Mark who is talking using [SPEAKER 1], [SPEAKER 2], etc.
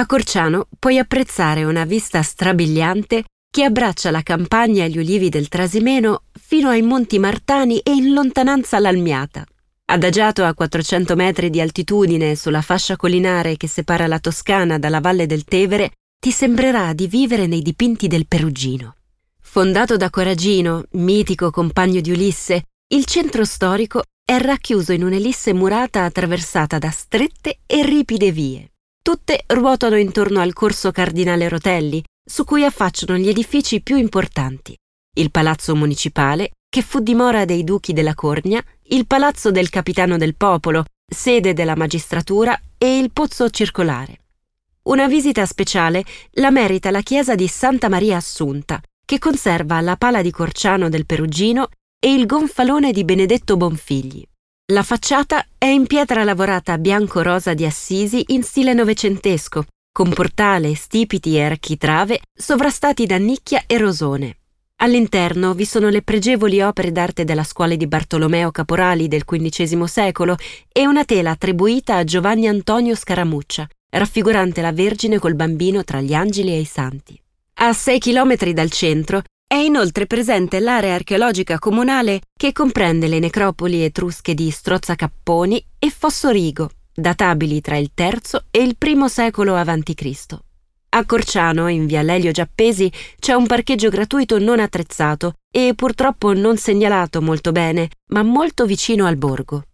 [SPEAKER 1] A Corciano puoi apprezzare una vista strabiliante che abbraccia la campagna e gli ulivi del Trasimeno fino ai Monti Martani e in lontananza l'Almiata. Adagiato a 400 metri di altitudine sulla fascia collinare che separa la Toscana dalla valle del Tevere, ti sembrerà di vivere nei dipinti del Perugino. Fondato da Coragino, mitico compagno di Ulisse, il centro storico è racchiuso in un'elisse murata attraversata da strette e ripide vie. Tutte ruotano intorno al corso Cardinale Rotelli, su cui affacciano gli edifici più importanti. Il Palazzo Municipale, che fu dimora dei duchi della Cornia, il Palazzo del Capitano del Popolo, sede della magistratura, e il Pozzo Circolare. Una visita speciale la merita la chiesa di Santa Maria Assunta, che conserva la pala di Corciano del Perugino e il gonfalone di Benedetto Bonfigli. La facciata è in pietra lavorata bianco-rosa di Assisi in stile novecentesco, con portale, stipiti e architrave sovrastati da nicchia e rosone. All'interno vi sono le pregevoli opere d'arte della scuola di Bartolomeo Caporali del XV secolo e una tela attribuita a Giovanni Antonio Scaramuccia, raffigurante la Vergine col bambino tra gli angeli e i santi. A 6 chilometri dal centro è inoltre presente l'area archeologica comunale che comprende le necropoli etrusche di Strozzacapponi e Fossorigo, databili tra il III e il I secolo a.C. A Corciano, in via Lelio Giappesi, c'è un parcheggio gratuito non attrezzato e purtroppo non segnalato molto bene, ma molto vicino al borgo.